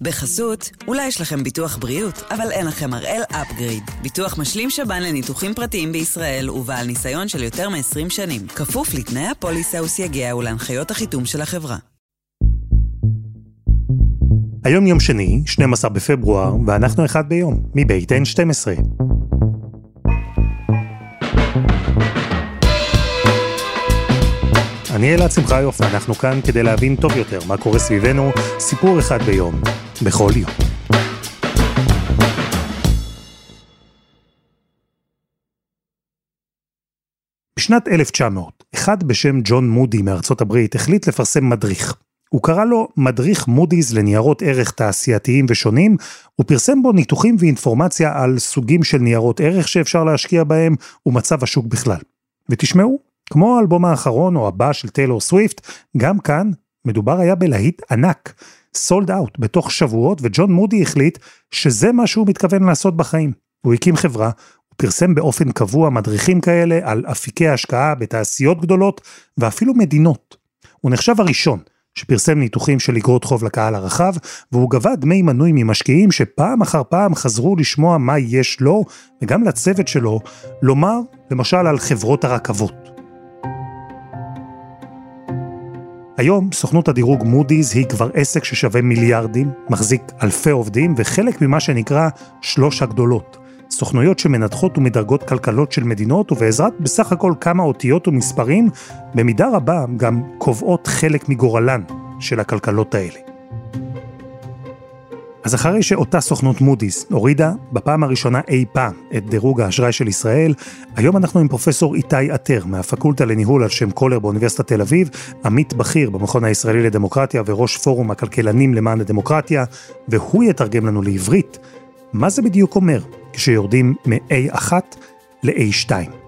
בחסות, אולי יש לכם ביטוח בריאות, אבל אין לכם הראל אפגריד. ביטוח משלים שב"ן לניתוחים פרטיים בישראל ובעל ניסיון של יותר מ-20 שנים. כפוף לתנאי הפוליסה וסייגיה ולהנחיות החיתום של החברה. היום יום שני, 12 בפברואר, ואנחנו אחד ביום, מבית N12. אני אלעד שמחיוף, ואנחנו כאן כדי להבין טוב יותר מה קורה סביבנו, סיפור אחד ביום, בכל יום. בשנת 1900, אחד בשם ג'ון מודי מארצות הברית החליט לפרסם מדריך. הוא קרא לו מדריך מודי'ס לניירות ערך תעשייתיים ושונים, הוא פרסם בו ניתוחים ואינפורמציה על סוגים של ניירות ערך שאפשר להשקיע בהם ומצב השוק בכלל. ותשמעו, כמו האלבום האחרון או הבא של טיילור סוויפט, גם כאן מדובר היה בלהיט ענק, סולד אאוט בתוך שבועות, וג'ון מודי החליט שזה מה שהוא מתכוון לעשות בחיים. הוא הקים חברה, הוא פרסם באופן קבוע מדריכים כאלה על אפיקי השקעה בתעשיות גדולות ואפילו מדינות. הוא נחשב הראשון שפרסם ניתוחים של אגרות חוב לקהל הרחב, והוא גבה דמי מנוי ממשקיעים שפעם אחר פעם חזרו לשמוע מה יש לו, וגם לצוות שלו, לומר, למשל על חברות הרכבות. היום סוכנות הדירוג מודי'ס היא כבר עסק ששווה מיליארדים, מחזיק אלפי עובדים וחלק ממה שנקרא שלוש הגדולות. סוכנויות שמנתחות ומדרגות כלכלות של מדינות ובעזרת בסך הכל כמה אותיות ומספרים, במידה רבה גם קובעות חלק מגורלן של הכלכלות האלה. אז אחרי שאותה סוכנות מודי'ס הורידה בפעם הראשונה אי פעם את דירוג האשראי של ישראל, היום אנחנו עם פרופסור איתי עטר מהפקולטה לניהול על שם קולר באוניברסיטת תל אביב, עמית בכיר במכון הישראלי לדמוקרטיה וראש פורום הכלכלנים למען הדמוקרטיה, והוא יתרגם לנו לעברית מה זה בדיוק אומר כשיורדים מ-A1 ל-A2.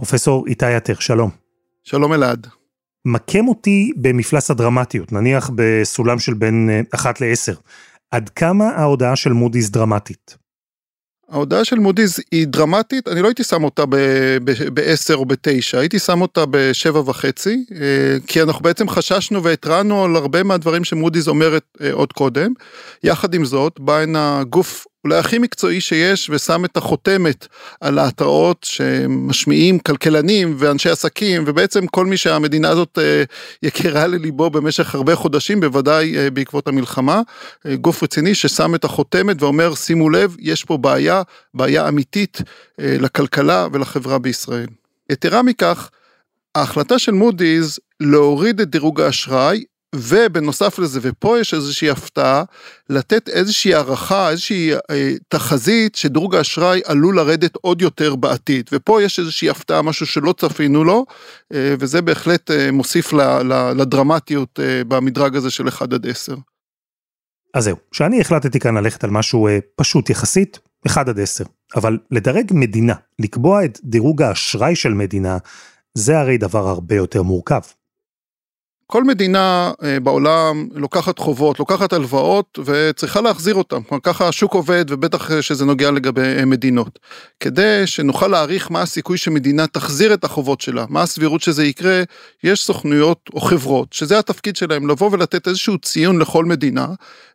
פרופסור איתי עטר, שלום. שלום אלעד. מקם אותי במפלס הדרמטיות, נניח בסולם של בין 1 אה, ל-10. עד כמה ההודעה של מודי'ס דרמטית? ההודעה של מודי'ס היא דרמטית, אני לא הייתי שם אותה ב-10 או ב-9, הייתי שם אותה ב-7 וחצי, אה, כי אנחנו בעצם חששנו והתרענו על הרבה מהדברים שמודי'ס אומרת אה, עוד קודם. יחד עם זאת, בא הנה גוף אולי הכי מקצועי שיש ושם את החותמת על ההתראות שמשמיעים כלכלנים ואנשי עסקים ובעצם כל מי שהמדינה הזאת אה, יקרה לליבו במשך הרבה חודשים בוודאי אה, בעקבות המלחמה. אה, גוף רציני ששם את החותמת ואומר שימו לב יש פה בעיה, בעיה אמיתית לכלכלה ולחברה בישראל. יתרה מכך ההחלטה של מודי'ס להוריד את דירוג האשראי ובנוסף לזה, ופה יש איזושהי הפתעה, לתת איזושהי הערכה, איזושהי אה, תחזית שדירוג האשראי עלול לרדת עוד יותר בעתיד. ופה יש איזושהי הפתעה, משהו שלא צפינו לו, אה, וזה בהחלט אה, מוסיף ל, ל, לדרמטיות אה, במדרג הזה של 1 עד 10. אז זהו, שאני החלטתי כאן ללכת על משהו אה, פשוט יחסית, 1 עד 10. אבל לדרג מדינה, לקבוע את דירוג האשראי של מדינה, זה הרי דבר הרבה יותר מורכב. כל מדינה אה, בעולם לוקחת חובות, לוקחת הלוואות וצריכה להחזיר אותן. כלומר ככה השוק עובד ובטח אה, שזה נוגע לגבי אה, מדינות. כדי שנוכל להעריך מה הסיכוי שמדינה תחזיר את החובות שלה, מה הסבירות שזה יקרה, יש סוכנויות או חברות שזה התפקיד שלהם לבוא ולתת איזשהו ציון לכל מדינה.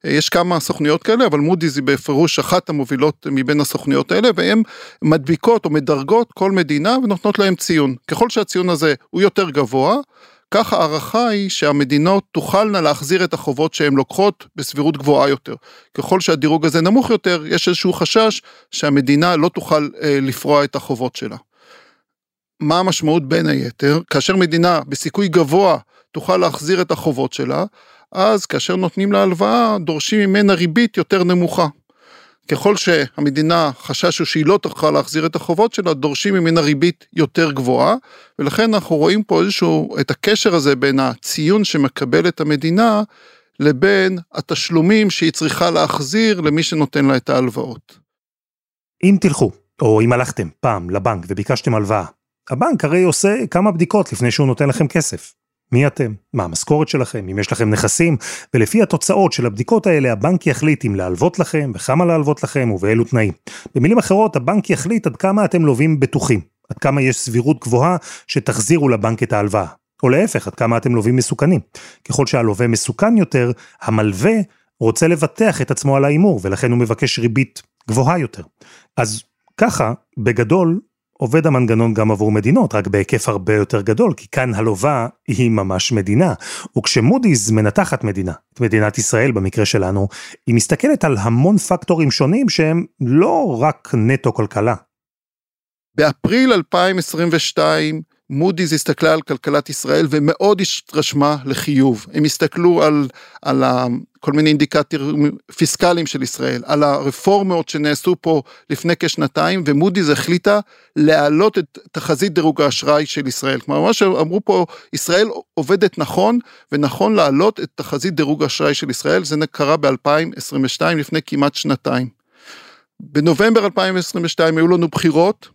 יש כמה סוכנויות כאלה אבל מודי'ס היא בפירוש אחת המובילות מבין הסוכנויות האלה והן מדביקות או מדרגות כל מדינה ונותנות להם ציון. ככל שהציון הזה הוא יותר גבוה, כך ההערכה היא שהמדינות תוכלנה להחזיר את החובות שהן לוקחות בסבירות גבוהה יותר. ככל שהדירוג הזה נמוך יותר, יש איזשהו חשש שהמדינה לא תוכל אה, לפרוע את החובות שלה. מה המשמעות בין היתר? כאשר מדינה בסיכוי גבוה תוכל להחזיר את החובות שלה, אז כאשר נותנים לה הלוואה, דורשים ממנה ריבית יותר נמוכה. ככל שהמדינה חששו שהיא לא תוכל להחזיר את החובות שלה, דורשים ממנה ריבית יותר גבוהה, ולכן אנחנו רואים פה איזשהו, את הקשר הזה בין הציון שמקבלת המדינה, לבין התשלומים שהיא צריכה להחזיר למי שנותן לה את ההלוואות. אם תלכו, או אם הלכתם פעם לבנק וביקשתם הלוואה, הבנק הרי עושה כמה בדיקות לפני שהוא נותן לכם כסף. מי אתם? מה המשכורת שלכם? אם יש לכם נכסים? ולפי התוצאות של הבדיקות האלה, הבנק יחליט אם להלוות לכם, וכמה להלוות לכם, ובאילו תנאים. במילים אחרות, הבנק יחליט עד כמה אתם לווים בטוחים. עד כמה יש סבירות גבוהה שתחזירו לבנק את ההלוואה. או להפך, עד כמה אתם לווים מסוכנים. ככל שהלווה מסוכן יותר, המלווה רוצה לבטח את עצמו על ההימור, ולכן הוא מבקש ריבית גבוהה יותר. אז ככה, בגדול, עובד המנגנון גם עבור מדינות, רק בהיקף הרבה יותר גדול, כי כאן הלווה היא ממש מדינה. וכשמודי'ס מנתחת מדינה, את מדינת ישראל במקרה שלנו, היא מסתכלת על המון פקטורים שונים שהם לא רק נטו כלכלה. באפריל 2022, מודי'ס הסתכלה על כלכלת ישראל ומאוד התרשמה לחיוב. הם הסתכלו על, על כל מיני אינדיקטורים פיסקליים של ישראל, על הרפורמות שנעשו פה לפני כשנתיים, ומודי'ס החליטה להעלות את תחזית דירוג האשראי של ישראל. כלומר, מה שאמרו פה, ישראל עובדת נכון, ונכון להעלות את תחזית דירוג האשראי של ישראל, זה קרה ב-2022, לפני כמעט שנתיים. בנובמבר 2022 היו לנו בחירות,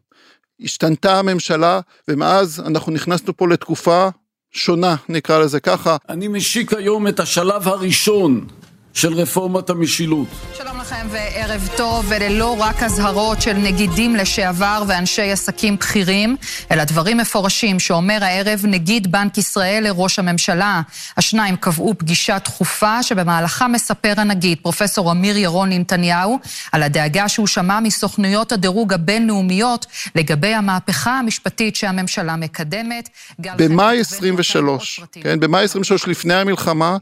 השתנתה הממשלה, ומאז אנחנו נכנסנו פה לתקופה שונה, נקרא לזה ככה. אני משיק היום את השלב הראשון של רפורמת המשילות. שלום לכם וערב טוב, וללא רק אזהרות של נגידים לשעבר ואנשי עסקים בכירים, אלא דברים מפורשים שאומר הערב נגיד בנק ישראל לראש הממשלה. השניים קבעו פגישה דחופה שבמהלכה מספר הנגיד, פרופסור אמיר ירון נתניהו, על הדאגה שהוא שמע מסוכנויות הדירוג הבינלאומיות לגבי המהפכה המשפטית שהממשלה מקדמת. במאי 23, כן, במאי 23 לפני המלחמה,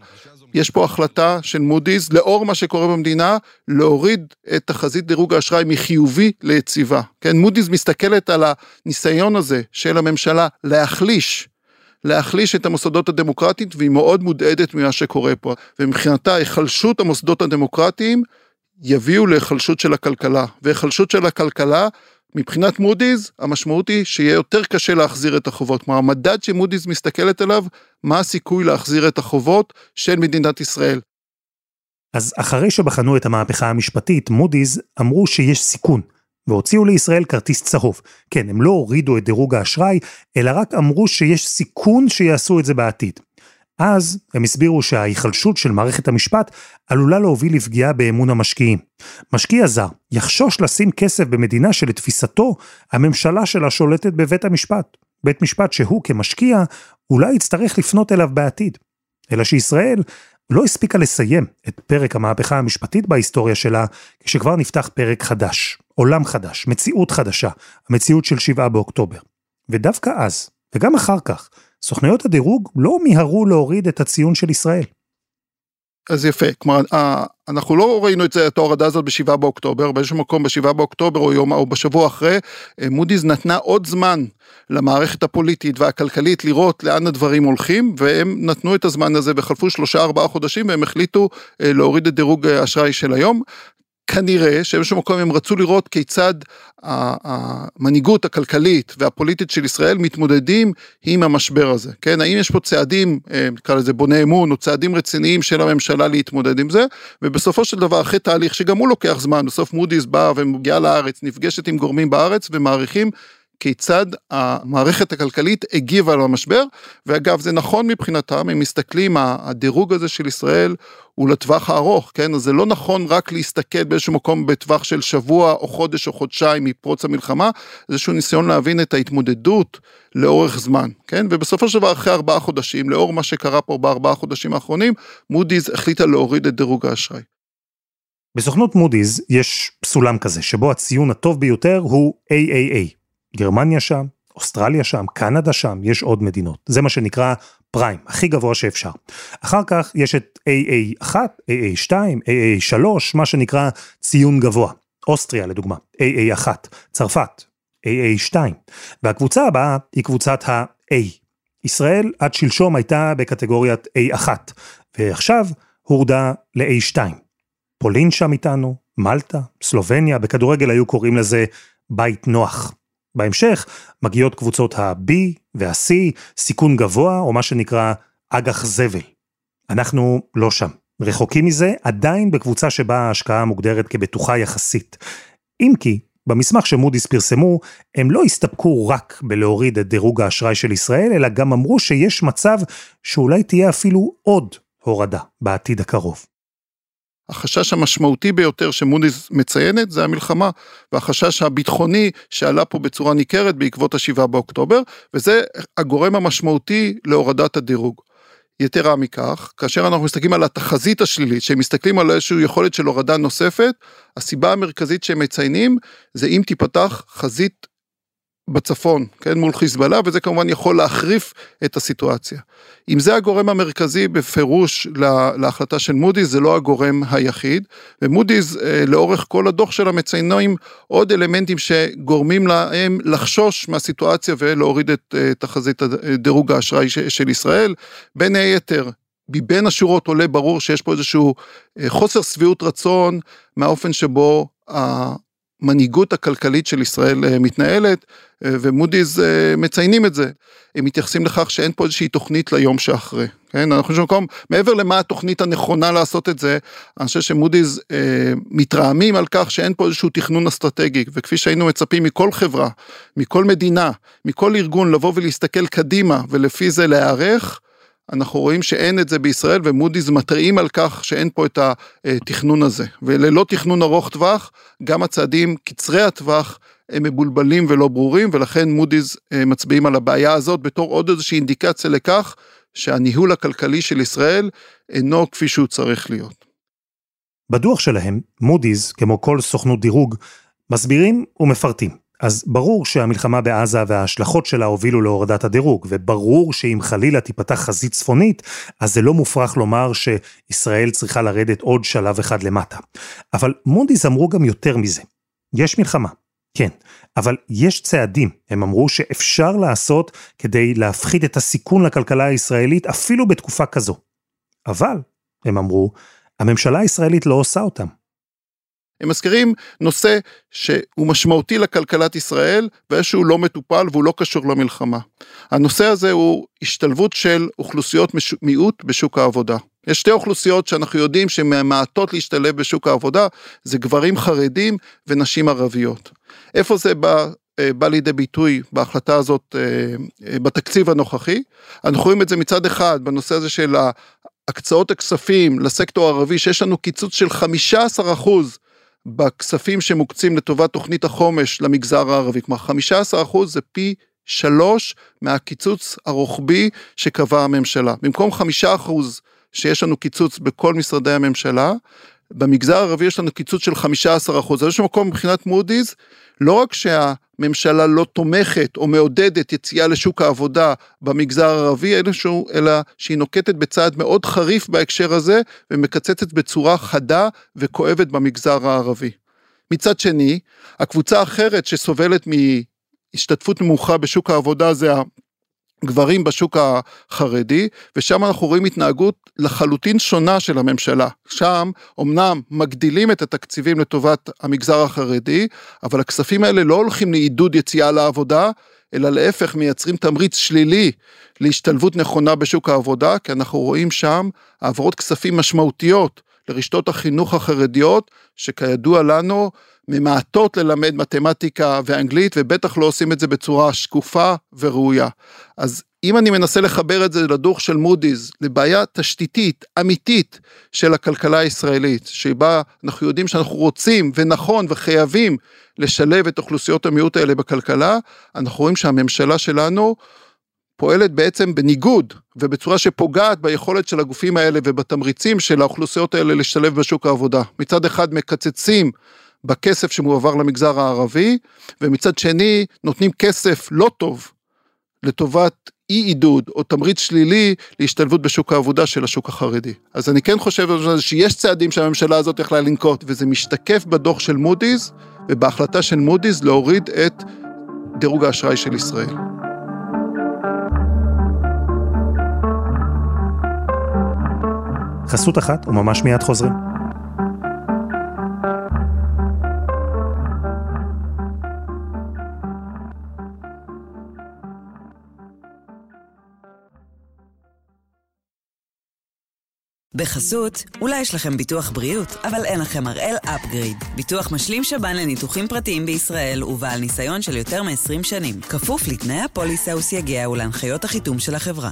יש פה החלטה של מודי'ס, לאור מה שקורה במדינה, להוריד את תחזית דירוג האשראי מחיובי ליציבה. כן, מודי'ס מסתכלת על הניסיון הזה של הממשלה להחליש, להחליש את המוסדות הדמוקרטיים, והיא מאוד מודאדת ממה שקורה פה. ומבחינתה, היחלשות המוסדות הדמוקרטיים יביאו להיחלשות של הכלכלה. והיחלשות של הכלכלה מבחינת מודי'ס, המשמעות היא שיהיה יותר קשה להחזיר את החובות. כלומר, המדד שמודי'ס מסתכלת עליו, מה הסיכוי להחזיר את החובות של מדינת ישראל. אז אחרי שבחנו את המהפכה המשפטית, מודי'ס אמרו שיש סיכון, והוציאו לישראל כרטיס צהוב. כן, הם לא הורידו את דירוג האשראי, אלא רק אמרו שיש סיכון שיעשו את זה בעתיד. אז הם הסבירו שההיחלשות של מערכת המשפט עלולה להוביל לפגיעה באמון המשקיעים. משקיע זר יחשוש לשים כסף במדינה שלתפיסתו הממשלה שלה שולטת בבית המשפט. בית משפט שהוא כמשקיע אולי יצטרך לפנות אליו בעתיד. אלא שישראל לא הספיקה לסיים את פרק המהפכה המשפטית בהיסטוריה שלה, כשכבר נפתח פרק חדש, עולם חדש, מציאות חדשה, המציאות של 7 באוקטובר. ודווקא אז, וגם אחר כך, סוכנויות הדירוג לא מיהרו להוריד את הציון של ישראל. אז יפה, כלומר, אנחנו לא ראינו את זה, את ההורדה הזאת בשבעה באוקטובר, באיזשהו מקום בשבעה באוקטובר או יום או בשבוע אחרי, אה, מודי'ס נתנה עוד זמן למערכת הפוליטית והכלכלית לראות לאן הדברים הולכים, והם נתנו את הזמן הזה וחלפו שלושה ארבעה חודשים והם החליטו אה, להוריד את דירוג האשראי של היום. כנראה שבאיזשהו מקום הם רצו לראות כיצד המנהיגות הכלכלית והפוליטית של ישראל מתמודדים עם המשבר הזה, כן? האם יש פה צעדים, אה, נקרא לזה בוני אמון, או צעדים רציניים של הממשלה להתמודד עם זה, ובסופו של דבר, אחרי תהליך שגם הוא לוקח זמן, בסוף מודי'ס באה ומגיעה לארץ, נפגשת עם גורמים בארץ ומעריכים כיצד המערכת הכלכלית הגיבה למשבר, ואגב זה נכון מבחינתם, הם מסתכלים, הדירוג הזה של ישראל הוא לטווח הארוך, כן? אז זה לא נכון רק להסתכל באיזשהו מקום בטווח של שבוע או חודש או חודשיים מפרוץ המלחמה, זה איזשהו ניסיון להבין את ההתמודדות לאורך זמן, כן? ובסופו של דבר אחרי ארבעה חודשים, לאור מה שקרה פה בארבעה חודשים האחרונים, מודי'ס החליטה להוריד את דירוג האשראי. בסוכנות מודי'ס יש סולם כזה, שבו הציון הטוב ביותר הוא AAA, גרמניה שם, אוסטרליה שם, קנדה שם, יש עוד מדינות. זה מה שנקרא פריים, הכי גבוה שאפשר. אחר כך יש את AA1, AA2, AA3, מה שנקרא ציון גבוה. אוסטריה לדוגמה, AA1, צרפת, AA2, והקבוצה הבאה היא קבוצת ה-A. ישראל עד שלשום הייתה בקטגוריית A1, ועכשיו הורדה ל-A2. פולין שם איתנו, מלטה, סלובניה, בכדורגל היו קוראים לזה בית נוח. בהמשך מגיעות קבוצות ה-B וה-C, סיכון גבוה, או מה שנקרא אג"ח זבל. אנחנו לא שם. רחוקים מזה, עדיין בקבוצה שבה ההשקעה מוגדרת כבטוחה יחסית. אם כי, במסמך שמודי'ס פרסמו, הם לא הסתפקו רק בלהוריד את דירוג האשראי של ישראל, אלא גם אמרו שיש מצב שאולי תהיה אפילו עוד הורדה בעתיד הקרוב. החשש המשמעותי ביותר שמודי'ס מציינת זה המלחמה, והחשש הביטחוני שעלה פה בצורה ניכרת בעקבות השבעה באוקטובר, וזה הגורם המשמעותי להורדת הדירוג. יתרה מכך, כאשר אנחנו מסתכלים על התחזית השלילית, שהם מסתכלים על איזושהי יכולת של הורדה נוספת, הסיבה המרכזית שהם מציינים זה אם תיפתח חזית בצפון, כן, מול חיזבאללה, וזה כמובן יכול להחריף את הסיטואציה. אם זה הגורם המרכזי בפירוש לה, להחלטה של מודי'ס, זה לא הגורם היחיד, ומודי'ס אה, לאורך כל הדוח שלה מציינים עוד אלמנטים שגורמים להם לחשוש מהסיטואציה ולהוריד את אה, תחזית דירוג האשראי של ישראל, בין היתר. מבין השורות עולה ברור שיש פה איזשהו אה, חוסר שביעות רצון מהאופן שבו המנהיגות הכלכלית של ישראל אה, מתנהלת, אה, ומודי'ס אה, מציינים את זה. הם מתייחסים לכך שאין פה איזושהי תוכנית ליום שאחרי. כן, אנחנו חושבים מקום, מעבר למה התוכנית הנכונה לעשות את זה, אני חושב שמודי'ס אה, מתרעמים על כך שאין פה איזשהו תכנון אסטרטגי, וכפי שהיינו מצפים מכל חברה, מכל מדינה, מכל ארגון לבוא ולהסתכל קדימה ולפי זה להיערך, אנחנו רואים שאין את זה בישראל ומודי'ס מתריעים על כך שאין פה את התכנון הזה. וללא תכנון ארוך טווח, גם הצעדים קצרי הטווח הם מבולבלים ולא ברורים, ולכן מודי'ס אה, מצביעים על הבעיה הזאת בתור עוד איזושהי אינדיקציה לכך שהניהול הכלכלי של ישראל אינו כפי שהוא צריך להיות. בדוח שלהם, מודי'ס, כמו כל סוכנות דירוג, מסבירים ומפרטים. אז ברור שהמלחמה בעזה וההשלכות שלה הובילו להורדת הדירוג, וברור שאם חלילה תיפתח חזית צפונית, אז זה לא מופרך לומר שישראל צריכה לרדת עוד שלב אחד למטה. אבל מודי'ס אמרו גם יותר מזה. יש מלחמה, כן, אבל יש צעדים, הם אמרו שאפשר לעשות כדי להפחית את הסיכון לכלכלה הישראלית אפילו בתקופה כזו. אבל, הם אמרו, הממשלה הישראלית לא עושה אותם. הם מזכירים נושא שהוא משמעותי לכלכלת ישראל ואיזשהו לא מטופל והוא לא קשור למלחמה. הנושא הזה הוא השתלבות של אוכלוסיות מיעוט בשוק העבודה. יש שתי אוכלוסיות שאנחנו יודעים שהן ממעטות להשתלב בשוק העבודה, זה גברים חרדים ונשים ערביות. איפה זה בא אה, בא לידי ביטוי בהחלטה הזאת אה, אה, בתקציב הנוכחי. אנחנו רואים את זה מצד אחד בנושא הזה של הקצאות הכספים לסקטור הערבי, שיש לנו קיצוץ של 15 אחוז בכספים שמוקצים לטובת תוכנית החומש למגזר הערבי, כלומר 15% זה פי שלוש מהקיצוץ הרוחבי שקבעה הממשלה. במקום 5% שיש לנו קיצוץ בכל משרדי הממשלה, במגזר הערבי יש לנו קיצוץ של 15 אחוז, אז יש מקום מבחינת מודי'ס, לא רק שהממשלה לא תומכת או מעודדת יציאה לשוק העבודה במגזר הערבי, אלא, שהוא, אלא שהיא נוקטת בצעד מאוד חריף בהקשר הזה, ומקצצת בצורה חדה וכואבת במגזר הערבי. מצד שני, הקבוצה האחרת שסובלת מהשתתפות נמוכה בשוק העבודה זה גברים בשוק החרדי, ושם אנחנו רואים התנהגות לחלוטין שונה של הממשלה. שם אמנם מגדילים את התקציבים לטובת המגזר החרדי, אבל הכספים האלה לא הולכים לעידוד יציאה לעבודה, אלא להפך מייצרים תמריץ שלילי להשתלבות נכונה בשוק העבודה, כי אנחנו רואים שם העברות כספים משמעותיות לרשתות החינוך החרדיות, שכידוע לנו ממעטות ללמד מתמטיקה ואנגלית, ובטח לא עושים את זה בצורה שקופה וראויה. אז אם אני מנסה לחבר את זה לדוח של מודי'ס, לבעיה תשתיתית, אמיתית, של הכלכלה הישראלית, שבה אנחנו יודעים שאנחנו רוצים ונכון וחייבים לשלב את אוכלוסיות המיעוט האלה בכלכלה, אנחנו רואים שהממשלה שלנו פועלת בעצם בניגוד ובצורה שפוגעת ביכולת של הגופים האלה ובתמריצים של האוכלוסיות האלה להשתלב בשוק העבודה. מצד אחד מקצצים בכסף שמועבר למגזר הערבי, ומצד שני נותנים כסף לא טוב לטובת אי עידוד או תמריץ שלילי להשתלבות בשוק העבודה של השוק החרדי. אז אני כן חושב שיש צעדים שהממשלה הזאת יכלה לנקוט, וזה משתקף בדוח של מודי'ס ובהחלטה של מודי'ס להוריד את דירוג האשראי של ישראל. חסות אחת וממש מיד חוזרים. בחסות, אולי יש לכם ביטוח בריאות, אבל אין לכם הראל אפגריד. ביטוח משלים שב"ן לניתוחים פרטיים בישראל ובעל ניסיון של יותר מ-20 שנים. כפוף לתנאי הפוליסה וסייגיה ולהנחיות החיתום של החברה.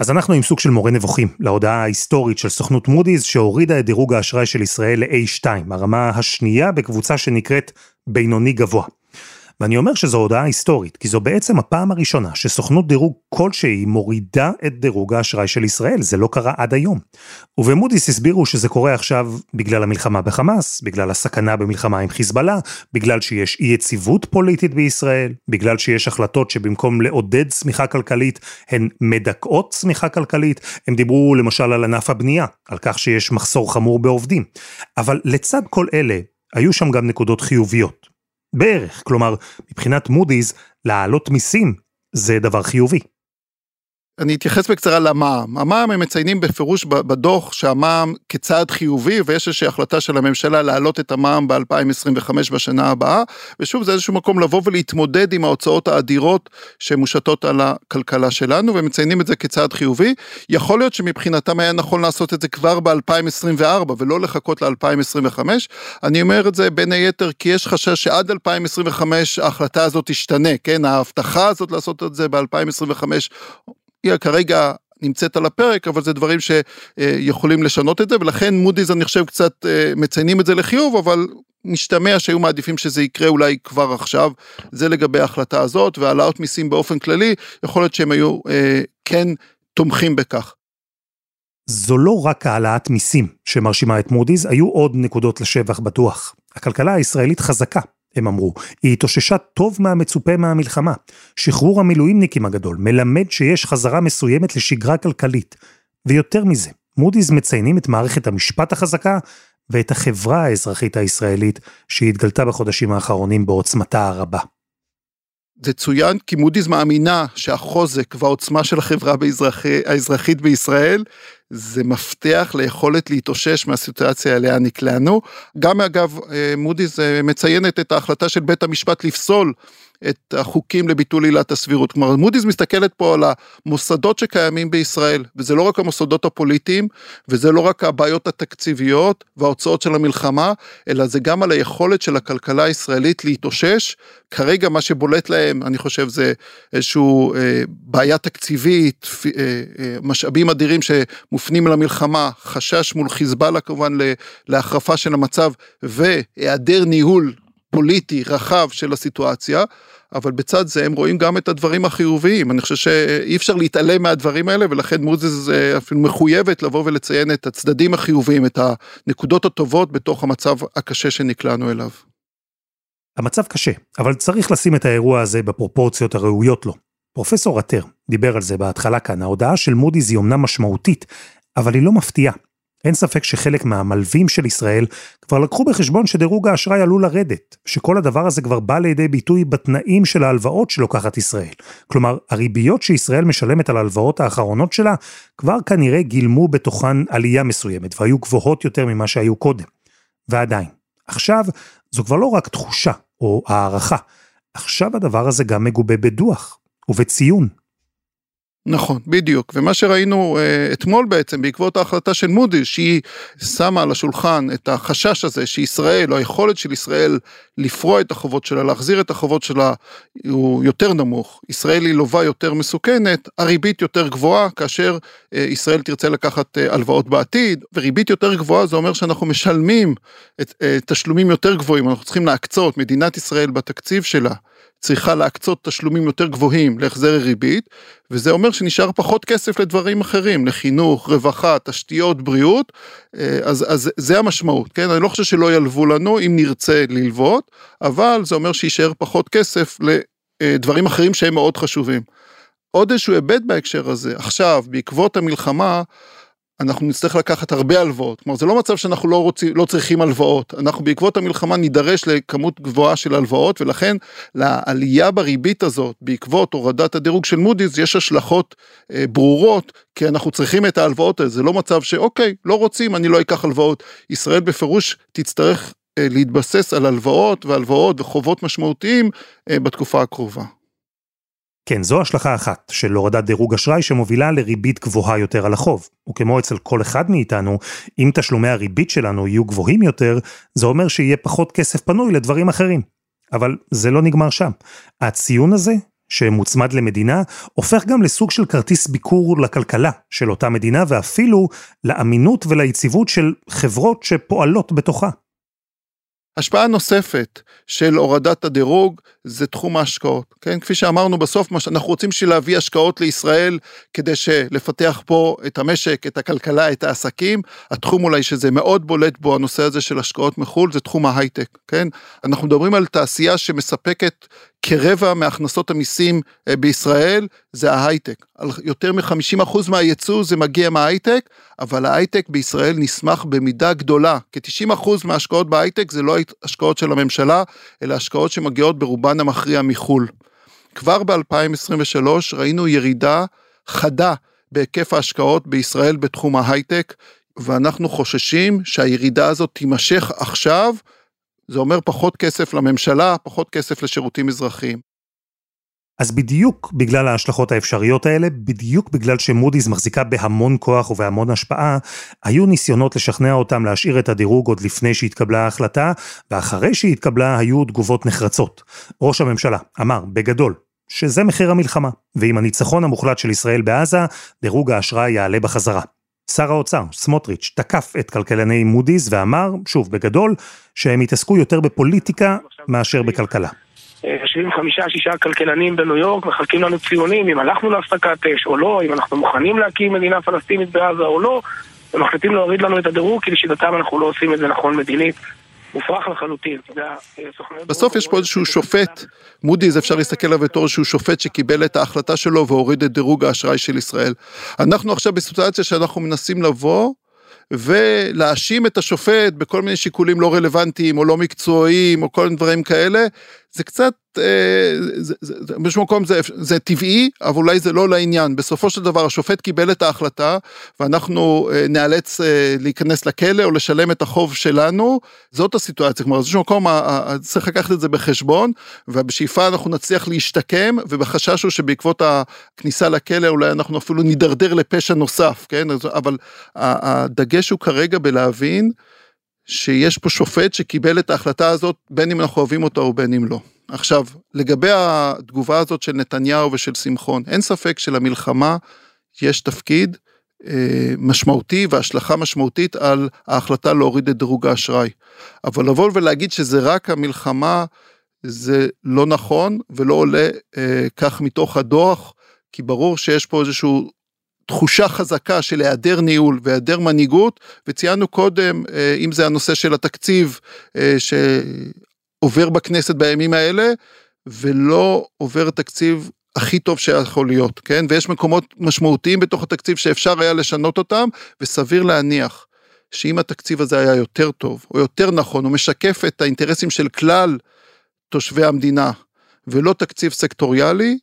אז אנחנו עם סוג של מורה נבוכים להודעה ההיסטורית של סוכנות מודי'ס שהורידה את דירוג האשראי של ישראל ל-A2, הרמה השנייה בקבוצה שנקראת בינוני גבוה. ואני אומר שזו הודעה היסטורית, כי זו בעצם הפעם הראשונה שסוכנות דירוג כלשהי מורידה את דירוג האשראי של ישראל, זה לא קרה עד היום. ובמודי'ס הסבירו שזה קורה עכשיו בגלל המלחמה בחמאס, בגלל הסכנה במלחמה עם חיזבאללה, בגלל שיש אי יציבות פוליטית בישראל, בגלל שיש החלטות שבמקום לעודד צמיחה כלכלית, הן מדכאות צמיחה כלכלית, הם דיברו למשל על ענף הבנייה, על כך שיש מחסור חמור בעובדים. אבל לצד כל אלה, היו שם גם נקודות חיוביות. בערך, כלומר, מבחינת מודי'ס, להעלות מיסים זה דבר חיובי. אני אתייחס בקצרה למע"מ. המע"מ הם מציינים בפירוש בדוח שהמע"מ כצעד חיובי ויש איזושהי החלטה של הממשלה להעלות את המע"מ ב-2025 בשנה הבאה ושוב זה איזשהו מקום לבוא ולהתמודד עם ההוצאות האדירות שמושתות על הכלכלה שלנו ומציינים את זה כצעד חיובי. יכול להיות שמבחינתם היה נכון לעשות את זה כבר ב-2024 ולא לחכות ל-2025. אני אומר את זה בין היתר כי יש חשש שעד 2025 ההחלטה הזאת תשתנה, כן? ההבטחה הזאת לעשות את זה ב-2025 היא כרגע נמצאת על הפרק, אבל זה דברים שיכולים לשנות את זה, ולכן מודי'ס אני חושב קצת אה, מציינים את זה לחיוב, אבל משתמע שהיו מעדיפים שזה יקרה אולי כבר עכשיו, זה לגבי ההחלטה הזאת, והעלאות מיסים באופן כללי, יכול להיות שהם היו אה, כן תומכים בכך. זו לא רק העלאת מיסים שמרשימה את מודי'ס, היו עוד נקודות לשבח בטוח. הכלכלה הישראלית חזקה, הם אמרו, היא התאוששה טוב מהמצופה מהמלחמה. שחרור המילואימניקים הגדול מלמד שיש חזרה מסוימת לשגרה כלכלית. ויותר מזה, מודי'ס מציינים את מערכת המשפט החזקה ואת החברה האזרחית הישראלית שהתגלתה בחודשים האחרונים בעוצמתה הרבה. זה צוין כי מודי'ס מאמינה שהחוזק והעוצמה של החברה האזרחית בישראל זה מפתח ליכולת להתאושש מהסיטואציה אליה נקלענו. גם אגב, אה, מודי'ס אה, מציינת את ההחלטה של בית המשפט לפסול את החוקים לביטול עילת הסבירות. כלומר, מודי'ס מסתכלת פה על המוסדות שקיימים בישראל, וזה לא רק המוסדות הפוליטיים, וזה לא רק הבעיות התקציביות וההוצאות של המלחמה, אלא זה גם על היכולת של הכלכלה הישראלית להתאושש. כרגע מה שבולט להם, אני חושב, זה איזושהי אה, בעיה תקציבית, אה, אה, משאבים אדירים שמופנים למלחמה, חשש מול חיזבאללה כמובן להחרפה של המצב, והיעדר ניהול פוליטי רחב של הסיטואציה, אבל בצד זה הם רואים גם את הדברים החיוביים. אני חושב שאי אפשר להתעלם מהדברים האלה, ולכן מוזס אה, אפילו מחויבת לבוא ולציין את הצדדים החיוביים, את הנקודות הטובות בתוך המצב הקשה שנקלענו אליו. המצב קשה, אבל צריך לשים את האירוע הזה בפרופורציות הראויות לו. פרופסור עטר דיבר על זה בהתחלה כאן, ההודעה של מודי'ס היא אמנם משמעותית, אבל היא לא מפתיעה. אין ספק שחלק מהמלווים של ישראל כבר לקחו בחשבון שדירוג האשראי עלול לרדת, שכל הדבר הזה כבר בא לידי ביטוי בתנאים של ההלוואות שלוקחת ישראל. כלומר, הריביות שישראל משלמת על ההלוואות האחרונות שלה, כבר כנראה גילמו בתוכן עלייה מסוימת, והיו גבוהות יותר ממה שהיו קודם. ועדיין, עכשיו זו כבר לא רק תחושה או הערכה, עכשיו הדבר הזה גם מגובה בדוח ובציון. נכון, בדיוק. ומה שראינו uh, אתמול בעצם, בעקבות ההחלטה של מודי, שהיא שמה על השולחן את החשש הזה שישראל, או היכולת של ישראל לפרוע את החובות שלה, להחזיר את החובות שלה, הוא יותר נמוך. ישראל היא לובה יותר מסוכנת, הריבית יותר גבוהה, כאשר uh, ישראל תרצה לקחת uh, הלוואות בעתיד, וריבית יותר גבוהה זה אומר שאנחנו משלמים את, uh, תשלומים יותר גבוהים, אנחנו צריכים להקצות, מדינת ישראל בתקציב שלה. צריכה להקצות תשלומים יותר גבוהים להחזר ריבית, וזה אומר שנשאר פחות כסף לדברים אחרים, לחינוך, רווחה, תשתיות, בריאות, אה, אז, אז זה המשמעות, כן? אני לא חושב שלא ילוו לנו אם נרצה ללוות, אבל זה אומר שיישאר פחות כסף לדברים אחרים שהם מאוד חשובים. עוד איזשהו היבט בהקשר הזה, עכשיו, בעקבות המלחמה, אנחנו נצטרך לקחת הרבה הלוואות, כלומר זה לא מצב שאנחנו לא, רוצים, לא צריכים הלוואות, אנחנו בעקבות המלחמה נידרש לכמות גבוהה של הלוואות ולכן לעלייה בריבית הזאת בעקבות הורדת הדירוג של מודי'ס יש השלכות אה, ברורות כי אנחנו צריכים את ההלוואות האלה, זה לא מצב שאוקיי לא רוצים אני לא אקח הלוואות, ישראל בפירוש תצטרך אה, להתבסס על הלוואות והלוואות וחובות משמעותיים אה, בתקופה הקרובה. כן, זו השלכה אחת של הורדת דירוג אשראי שמובילה לריבית גבוהה יותר על החוב. וכמו אצל כל אחד מאיתנו, אם תשלומי הריבית שלנו יהיו גבוהים יותר, זה אומר שיהיה פחות כסף פנוי לדברים אחרים. אבל זה לא נגמר שם. הציון הזה, שמוצמד למדינה, הופך גם לסוג של כרטיס ביקור לכלכלה של אותה מדינה, ואפילו לאמינות וליציבות של חברות שפועלות בתוכה. השפעה נוספת של הורדת הדירוג זה תחום ההשקעות, כן? כפי שאמרנו בסוף, מה שאנחנו רוצים להביא השקעות לישראל כדי לפתח פה את המשק, את הכלכלה, את העסקים. התחום אולי שזה מאוד בולט בו, הנושא הזה של השקעות מחו"ל, זה תחום ההייטק, כן? אנחנו מדברים על תעשייה שמספקת כרבע מהכנסות המיסים אה, בישראל זה ההייטק. יותר מ-50% מהייצוא זה מגיע מההייטק, אבל ההייטק בישראל נסמך במידה גדולה. כ-90% מההשקעות בהייטק זה לא השקעות של הממשלה, אלא השקעות שמגיעות ברובן המכריע מחו"ל. כבר ב-2023 ראינו ירידה חדה בהיקף ההשקעות בישראל בתחום ההייטק, ואנחנו חוששים שהירידה הזאת תימשך עכשיו, זה אומר פחות כסף לממשלה, פחות כסף לשירותים אזרחיים. אז בדיוק בגלל ההשלכות האפשריות האלה, בדיוק בגלל שמודי'ס מחזיקה בהמון כוח ובהמון השפעה, היו ניסיונות לשכנע אותם להשאיר את הדירוג עוד לפני שהתקבלה ההחלטה, ואחרי שהתקבלה היו תגובות נחרצות. ראש הממשלה אמר, בגדול, שזה מחיר המלחמה, ועם הניצחון המוחלט של ישראל בעזה, דירוג האשראי יעלה בחזרה. שר האוצר, סמוטריץ', תקף את כלכלני מודי'ס ואמר, שוב בגדול, שהם יתעסקו יותר בפוליטיקה מאשר בכלכלה. יושבים חמישה, שישה כלכלנים בניו יורק, מחלקים לנו ציונים אם הלכנו להפסקת אש או לא, אם אנחנו מוכנים להקים מדינה פלסטינית בעזה או לא, ומחליטים להוריד לנו את הדירוג, כי לשיטתם אנחנו לא עושים את זה נכון מדינית. מופרך לחלוטין. בסוף יש פה איזשהו שופט, מודי'ס אפשר להסתכל עליו בתור איזשהו שופט שקיבל את ההחלטה שלו והוריד את דירוג האשראי של ישראל. אנחנו עכשיו בסיטואציה שאנחנו מנסים לבוא ולהאשים את השופט בכל מיני שיקולים לא רלוונטיים או לא מקצועיים או כל מיני דברים כאלה, זה קצת, אה, באיזשהו מקום זה, זה טבעי, אבל אולי זה לא לעניין. בסופו של דבר השופט קיבל את ההחלטה, ואנחנו אה, נאלץ אה, להיכנס לכלא או לשלם את החוב שלנו, זאת הסיטואציה. כלומר, באיזשהו מקום צריך לקחת את זה בחשבון, ובשאיפה אנחנו נצליח להשתקם, ובחשש הוא שבעקבות הכניסה לכלא אולי אנחנו אפילו נידרדר לפשע נוסף, כן? אבל הדגש הוא כרגע בלהבין, שיש פה שופט שקיבל את ההחלטה הזאת, בין אם אנחנו אוהבים אותה או בין אם לא. עכשיו, לגבי התגובה הזאת של נתניהו ושל שמחון, אין ספק שלמלחמה יש תפקיד אה, משמעותי והשלכה משמעותית על ההחלטה להוריד את דירוג האשראי. אבל לבוא ולהגיד שזה רק המלחמה, זה לא נכון ולא עולה אה, כך מתוך הדוח, כי ברור שיש פה איזשהו תחושה חזקה של היעדר ניהול והיעדר מנהיגות, וציינו קודם, אה, אם זה הנושא של התקציב אה, שעובר בכנסת בימים האלה, ולא עובר תקציב הכי טוב שיכול להיות, כן? ויש מקומות משמעותיים בתוך התקציב שאפשר היה לשנות אותם, וסביר להניח שאם התקציב הזה היה יותר טוב, או יותר נכון, הוא משקף את האינטרסים של כלל תושבי המדינה, ולא תקציב סקטוריאלי,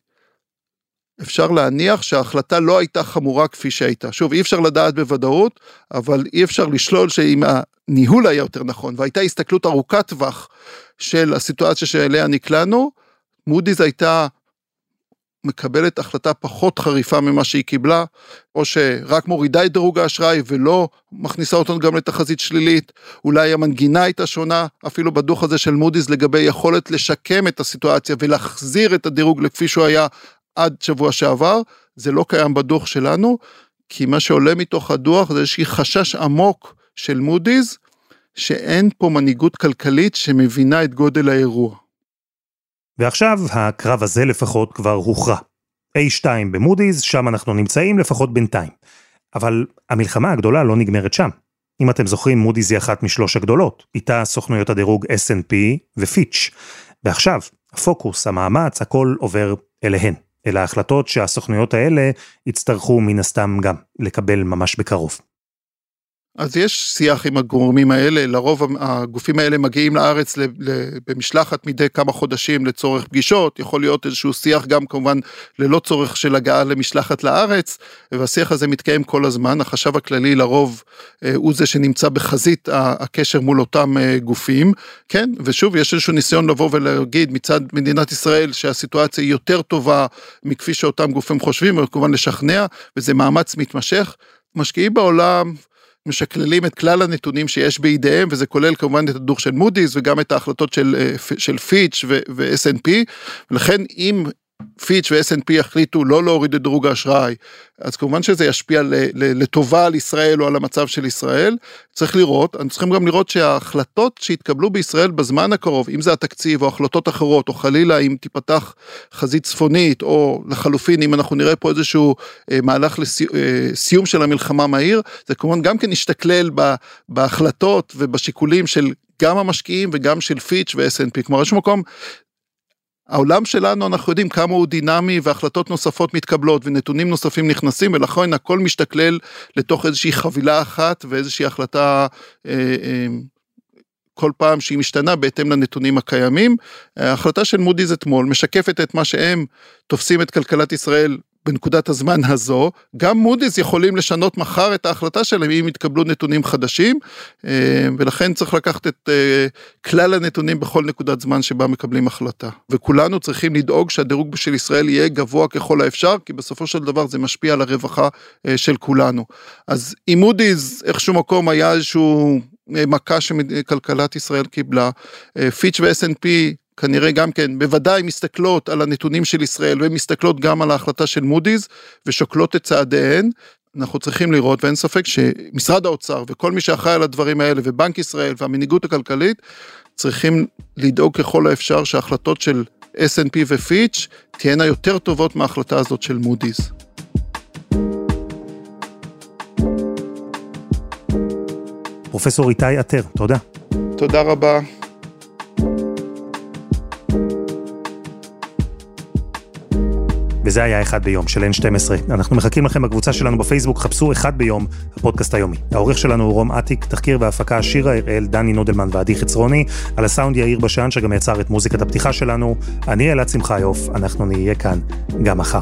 אפשר להניח שההחלטה לא הייתה חמורה כפי שהייתה. שוב, אי אפשר לדעת בוודאות, אבל אי אפשר לשלול שאם הניהול היה יותר נכון, והייתה הסתכלות ארוכת טווח של הסיטואציה שאליה נקלענו, מודי'ס הייתה מקבלת החלטה פחות חריפה ממה שהיא קיבלה, או שרק מורידה את דירוג האשראי ולא מכניסה אותנו גם לתחזית שלילית, אולי המנגינה הייתה שונה, אפילו בדוח הזה של מודי'ס לגבי יכולת לשקם את הסיטואציה ולהחזיר את הדירוג לכפי שהוא היה עד שבוע שעבר, זה לא קיים בדוח שלנו, כי מה שעולה מתוך הדוח זה איזשהי חשש עמוק של מודי'ס, שאין פה מנהיגות כלכלית שמבינה את גודל האירוע. ועכשיו הקרב הזה לפחות כבר הוכרע. A2 במודי'ס, שם אנחנו נמצאים לפחות בינתיים. אבל המלחמה הגדולה לא נגמרת שם. אם אתם זוכרים, מודי'ס היא אחת משלוש הגדולות, איתה סוכנויות הדירוג S&P ופיץ'. ועכשיו, הפוקוס, המאמץ, הכל עובר אליהן. אל ההחלטות שהסוכנויות האלה יצטרכו מן הסתם גם לקבל ממש בקרוב. אז יש שיח עם הגורמים האלה, לרוב הגופים האלה מגיעים לארץ במשלחת מדי כמה חודשים לצורך פגישות, יכול להיות איזשהו שיח גם כמובן ללא צורך של הגעה למשלחת לארץ, והשיח הזה מתקיים כל הזמן, החשב הכללי לרוב אה, הוא זה שנמצא בחזית הקשר מול אותם אה, גופים, כן, ושוב יש איזשהו ניסיון לבוא ולהגיד מצד מדינת ישראל שהסיטואציה היא יותר טובה מכפי שאותם גופים חושבים, וכמובן לשכנע, וזה מאמץ מתמשך. משקיעים בעולם משקללים את כלל הנתונים שיש בידיהם, וזה כולל כמובן את הדוח של מודי'ס וגם את ההחלטות של, אה, של פיץ' ו-SNP, ולכן אם פיץ' ו-S&P יחליטו לא להוריד את דירוג האשראי, אז כמובן שזה ישפיע לטובה על ישראל או על המצב של ישראל. צריך לראות, אנחנו צריכים גם לראות שההחלטות שהתקבלו בישראל בזמן הקרוב, אם זה התקציב או החלטות אחרות, או חלילה אם תיפתח חזית צפונית, או לחלופין אם אנחנו נראה פה איזשהו אה, מהלך לסיום של המלחמה מהיר, זה כמובן גם כן ישתכלל בהחלטות ובשיקולים של גם המשקיעים וגם של פיץ' ו-S&P, כלומר יש מקום העולם שלנו אנחנו יודעים כמה הוא דינמי והחלטות נוספות מתקבלות ונתונים נוספים נכנסים ולכן הכל משתכלל לתוך איזושהי חבילה אחת ואיזושהי החלטה אה, אה, כל פעם שהיא משתנה בהתאם לנתונים הקיימים. ההחלטה של מודי'ס אתמול משקפת את מה שהם תופסים את כלכלת ישראל בנקודת הזמן הזו, גם מודי'ס יכולים לשנות מחר את ההחלטה שלהם אם יתקבלו נתונים חדשים, אה, ולכן צריך לקחת את אה, כלל הנתונים בכל נקודת זמן שבה מקבלים החלטה. וכולנו צריכים לדאוג שהדירוג של ישראל יהיה גבוה ככל האפשר, כי בסופו של דבר זה משפיע על הרווחה אה, של כולנו. אז אם מודי'ס איכשהו מקום היה איזשהו מכה שכלכלת ישראל קיבלה, פיץ' ו-S&P כנראה גם כן, בוודאי מסתכלות על הנתונים של ישראל ומסתכלות גם על ההחלטה של מודי'ס ושוקלות את צעדיהן. אנחנו צריכים לראות ואין ספק שמשרד האוצר וכל מי שאחראי על הדברים האלה ובנק ישראל והמנהיגות הכלכלית צריכים לדאוג ככל האפשר שההחלטות של S&P ופיץ' תהיינה יותר טובות מההחלטה הזאת של מודי'ס. פרופסור איתי עטר, תודה. תודה רבה. וזה היה אחד ביום של N12. אנחנו מחכים לכם בקבוצה שלנו בפייסבוק, חפשו אחד ביום, הפודקאסט היומי. העורך שלנו הוא רום אטיק, תחקיר והפקה שירה הראל, דני נודלמן ועדי חצרוני, על הסאונד יאיר בשן שגם יצר את מוזיקת הפתיחה שלנו. אני אלעד שמחיוף, אנחנו נהיה כאן גם מחר.